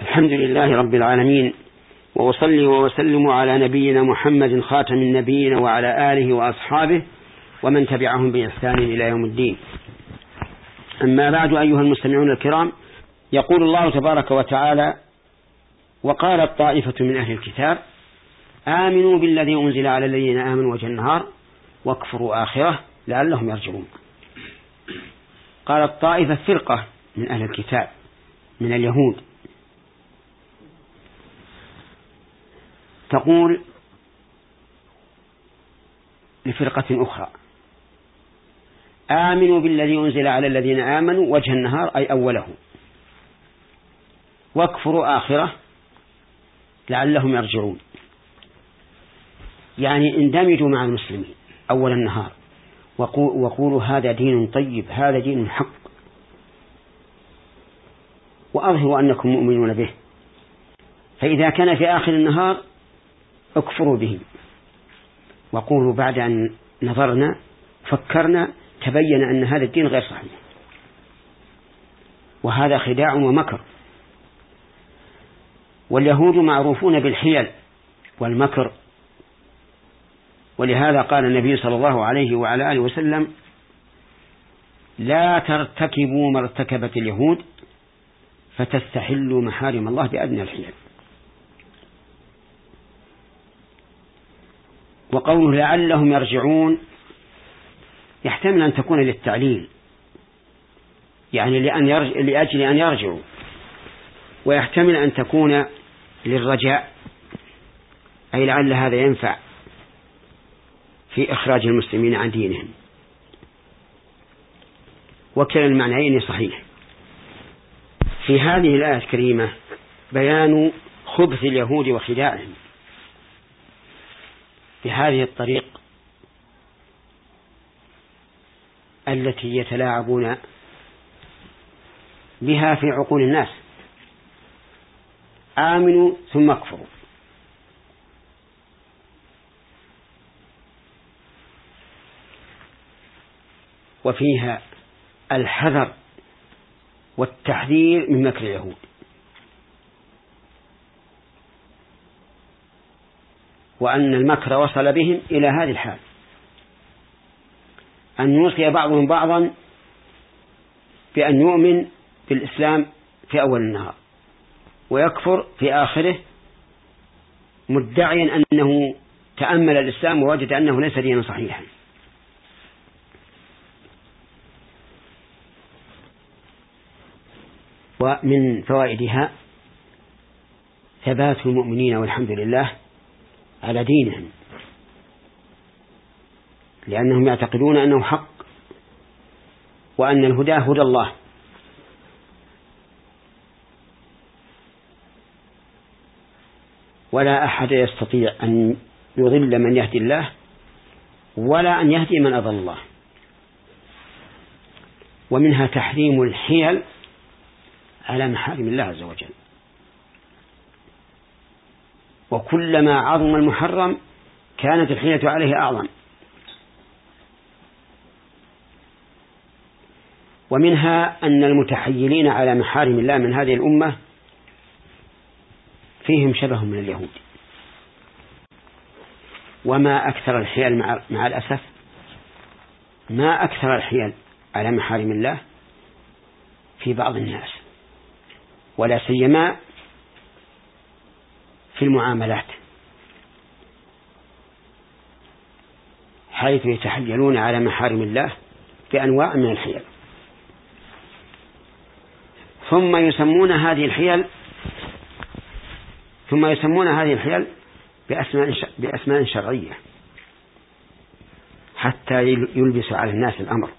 الحمد لله رب العالمين وأصلي وأسلم على نبينا محمد خاتم النبيين وعلى آله وأصحابه ومن تبعهم بإحسان إلى يوم الدين. أما بعد أيها المستمعون الكرام يقول الله تبارك وتعالى وقالت طائفة من أهل الكتاب آمنوا بالذي أنزل على الذين آمنوا وجه النهار واكفروا آخره لعلهم يرجعون. قالت طائفة فرقة من أهل الكتاب من اليهود. تقول لفرقة أخرى آمنوا بالذي أنزل على الذين آمنوا وجه النهار أي أوله. واكفروا آخرة لعلهم يرجعون. يعني اندمجوا مع المسلمين أول النهار. وقولوا هذا دين طيب هذا دين حق. وأظهروا أنكم مؤمنون به. فإذا كان في آخر النهار اكفروا به. وقولوا بعد أن نظرنا فكرنا تبين أن هذا الدين غير صحيح. وهذا خداع ومكر. واليهود معروفون بالحيل والمكر. ولهذا قال النبي صلى الله عليه وعلى آله وسلم لا ترتكبوا ما ارتكبت اليهود فتستحلوا محارم الله بأدنى الحيل. وقوله لعلهم يرجعون يحتمل أن تكون للتعليل يعني لأن يرجع لأجل أن يرجعوا ويحتمل أن تكون للرجاء أي لعل هذا ينفع في إخراج المسلمين عن دينهم. وكلا المعنيين صحيح. في هذه الآية الكريمة بيان خبث اليهود وخداعهم. بهذه الطريق التي يتلاعبون بها في عقول الناس. آمنوا ثم اكفروا. وفيها الحذر والتحذير من مكر اليهود. وأن المكر وصل بهم إلى هذه الحال. أن يوصي بعضهم بعضا بأن يؤمن بالإسلام في أول النهار ويكفر في آخره مدعيا أنه تأمل الإسلام ووجد أنه ليس دينا صحيحا. ومن فوائدها ثبات المؤمنين والحمد لله على دينهم. لأنهم يعتقدون أنه حق وأن الهدى هدى الله. ولا أحد يستطيع أن يضل من يهدي الله ولا أن يهدي من أضل الله. ومنها تحريم الحيل على محارم الله عز وجل. وكلما عظم المحرم كانت الحيلة عليه أعظم. ومنها أن المتحيلين على محارم الله من هذه الأمة فيهم شبه من اليهود. وما أكثر الحيل مع, مع الأسف ما أكثر الحيل على محارم الله في بعض الناس. ولا سيما في المعاملات. حيث يتحيلون على محارم الله بأنواع من الحيل. ثم يسمون هذه الحيل ثم يسمون هذه الحيل بأسماء بأسماء شرعية. حتى يلبس على الناس الأمر.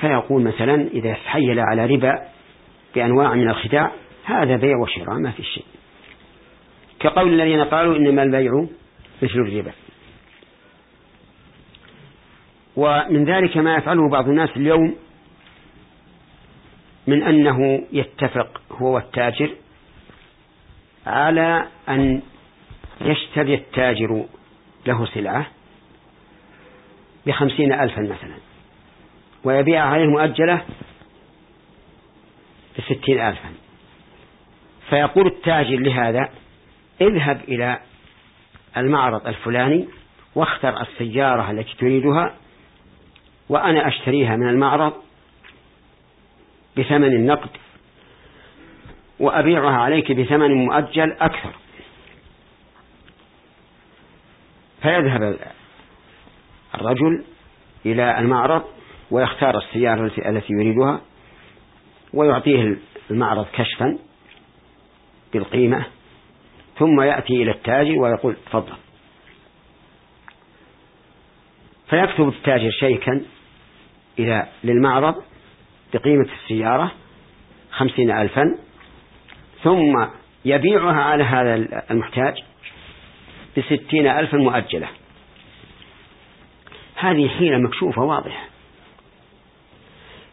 فيقول مثلا إذا تحيل على ربا بأنواع من الخداع هذا بيع وشراء ما في شيء. كقول الذين قالوا إنما البيع مثل الربا. ومن ذلك ما يفعله بعض الناس اليوم من أنه يتفق هو والتاجر على أن يشتري التاجر له سلعة بخمسين ألفا مثلا ويبيع عليه مؤجلة بستين ألفا. فيقول التاجر لهذا اذهب إلى المعرض الفلاني واختر السيارة التي تريدها وأنا أشتريها من المعرض بثمن النقد وأبيعها عليك بثمن مؤجل أكثر. فيذهب الرجل إلى المعرض ويختار السيارة التي يريدها ويعطيه المعرض كشفا. بالقيمة ثم يأتي إلى التاجر ويقول تفضل. فيكتب التاجر شيكا إلى للمعرض بقيمة السيارة خمسين ألفا ثم يبيعها على هذا المحتاج بستين ألفا مؤجلة. هذه حيلة مكشوفة واضحة.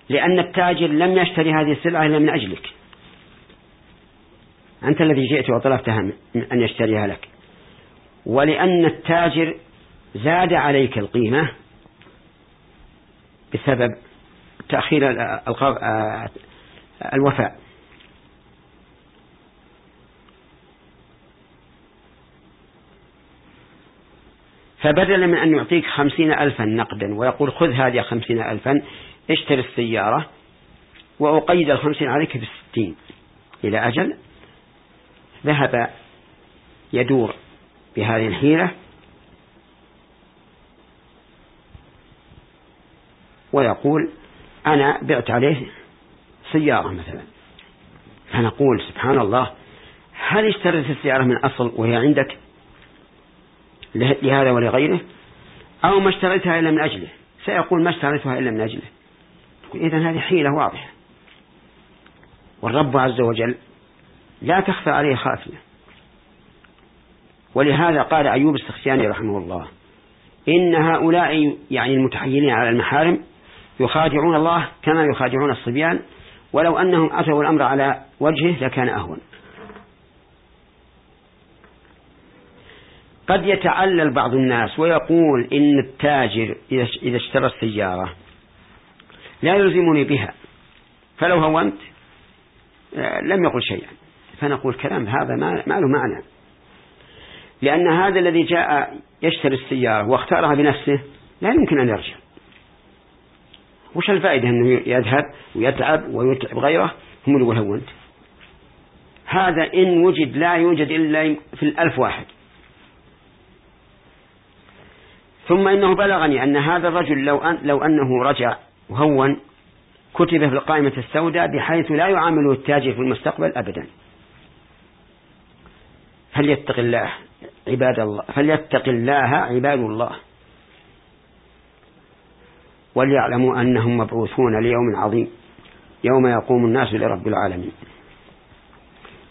لأن التاجر لم يشتري هذه السلعة إلا من أجلك. أنت الذي جئت وطلبتها أن يشتريها لك. ولأن التاجر زاد عليك القيمة بسبب تأخير الوفاء. فبدلا من أن يعطيك خمسين ألفا نقدا ويقول خذ هذه خمسين ألفا اشتري السيارة وأقيد الخمسين عليك بالستين إلى أجل ذهب يدور بهذه الحيلة ويقول أنا بعت عليه سيارة مثلا. فنقول سبحان الله هل اشتريت السيارة من أصل وهي عندك لهذا ولغيره؟ أو ما اشتريتها إلا من أجله؟ سيقول ما اشتريتها إلا من أجله. إذا هذه حيلة واضحة. والرب عز وجل لا تخفى عليه خافية. ولهذا قال أيوب السختياني رحمه الله إن هؤلاء يعني المتحيلين على المحارم يخادعون الله كما يخادعون الصبيان ولو أنهم أتوا الأمر على وجهه لكان أهون. قد يتعلل بعض الناس ويقول إن التاجر إذا اشترى السيارة لا يلزمني بها فلو هونت آه، لم يقل شيئا. فنقول كلام هذا ما له معنى. لأن هذا الذي جاء يشتري السيارة واختارها بنفسه لا يمكن أن يرجع. وش الفائدة أنه يذهب ويتعب ويتعب غيره؟ هم اللي هونت هذا إن وجد لا يوجد إلا في الألف واحد. ثم إنه بلغني أن هذا الرجل لو, أن لو أنه رجع وهون كتب في القائمة السوداء بحيث لا يعامله التاجر في المستقبل أبدا. فليتق الله عباد الله؟ فليتق الله عباد الله؟ وليعلموا أنهم مبعوثون ليوم عظيم يوم يقوم الناس لرب العالمين.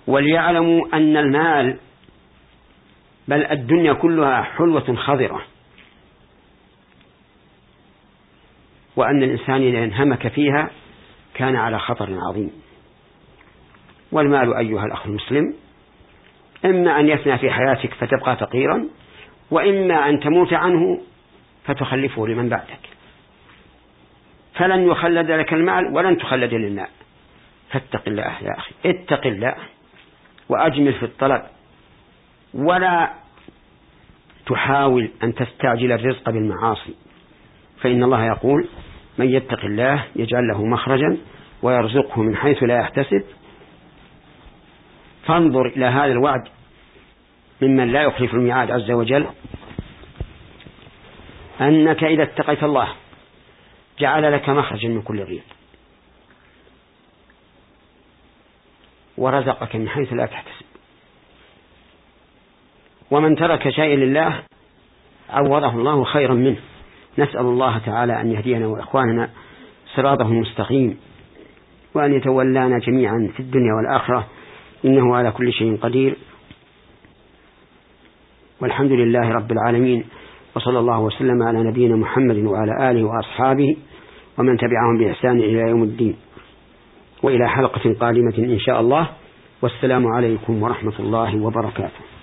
وليعلموا أن المال بل الدنيا كلها حلوة خضرة. وأن الإنسان إذا انهمك فيها كان على خطر عظيم. والمال أيها الأخ المسلم إما أن يفنى في حياتك فتبقى فقيرا وإما أن تموت عنه فتخلفه لمن بعدك. فلن يخلد لك المال ولن تخلد للمال. فاتق الله يا أخي اتق الله وأجمل في الطلب. ولا تحاول أن تستعجل الرزق بالمعاصي. فإن الله يقول من يتق الله يجعل له مخرجا ويرزقه من حيث لا يحتسب فانظر إلى هذا الوعد ممن لا يخلف الميعاد عز وجل. أنك إذا اتقيت الله جعل لك مخرجا من كل ضيق ورزقك من حيث لا تحتسب. ومن ترك شيئا لله عوضه الله خيرا منه. نسأل الله تعالى أن يهدينا وإخواننا صراطه المستقيم وأن يتولانا جميعا في الدنيا والآخرة. إنه على كل شيء قدير. والحمد لله رب العالمين وصلى الله وسلم على نبينا محمد وعلى آله وأصحابه ومن تبعهم بإحسان إلى يوم الدين. وإلى حلقة قادمة إن شاء الله. والسلام عليكم ورحمة الله وبركاته.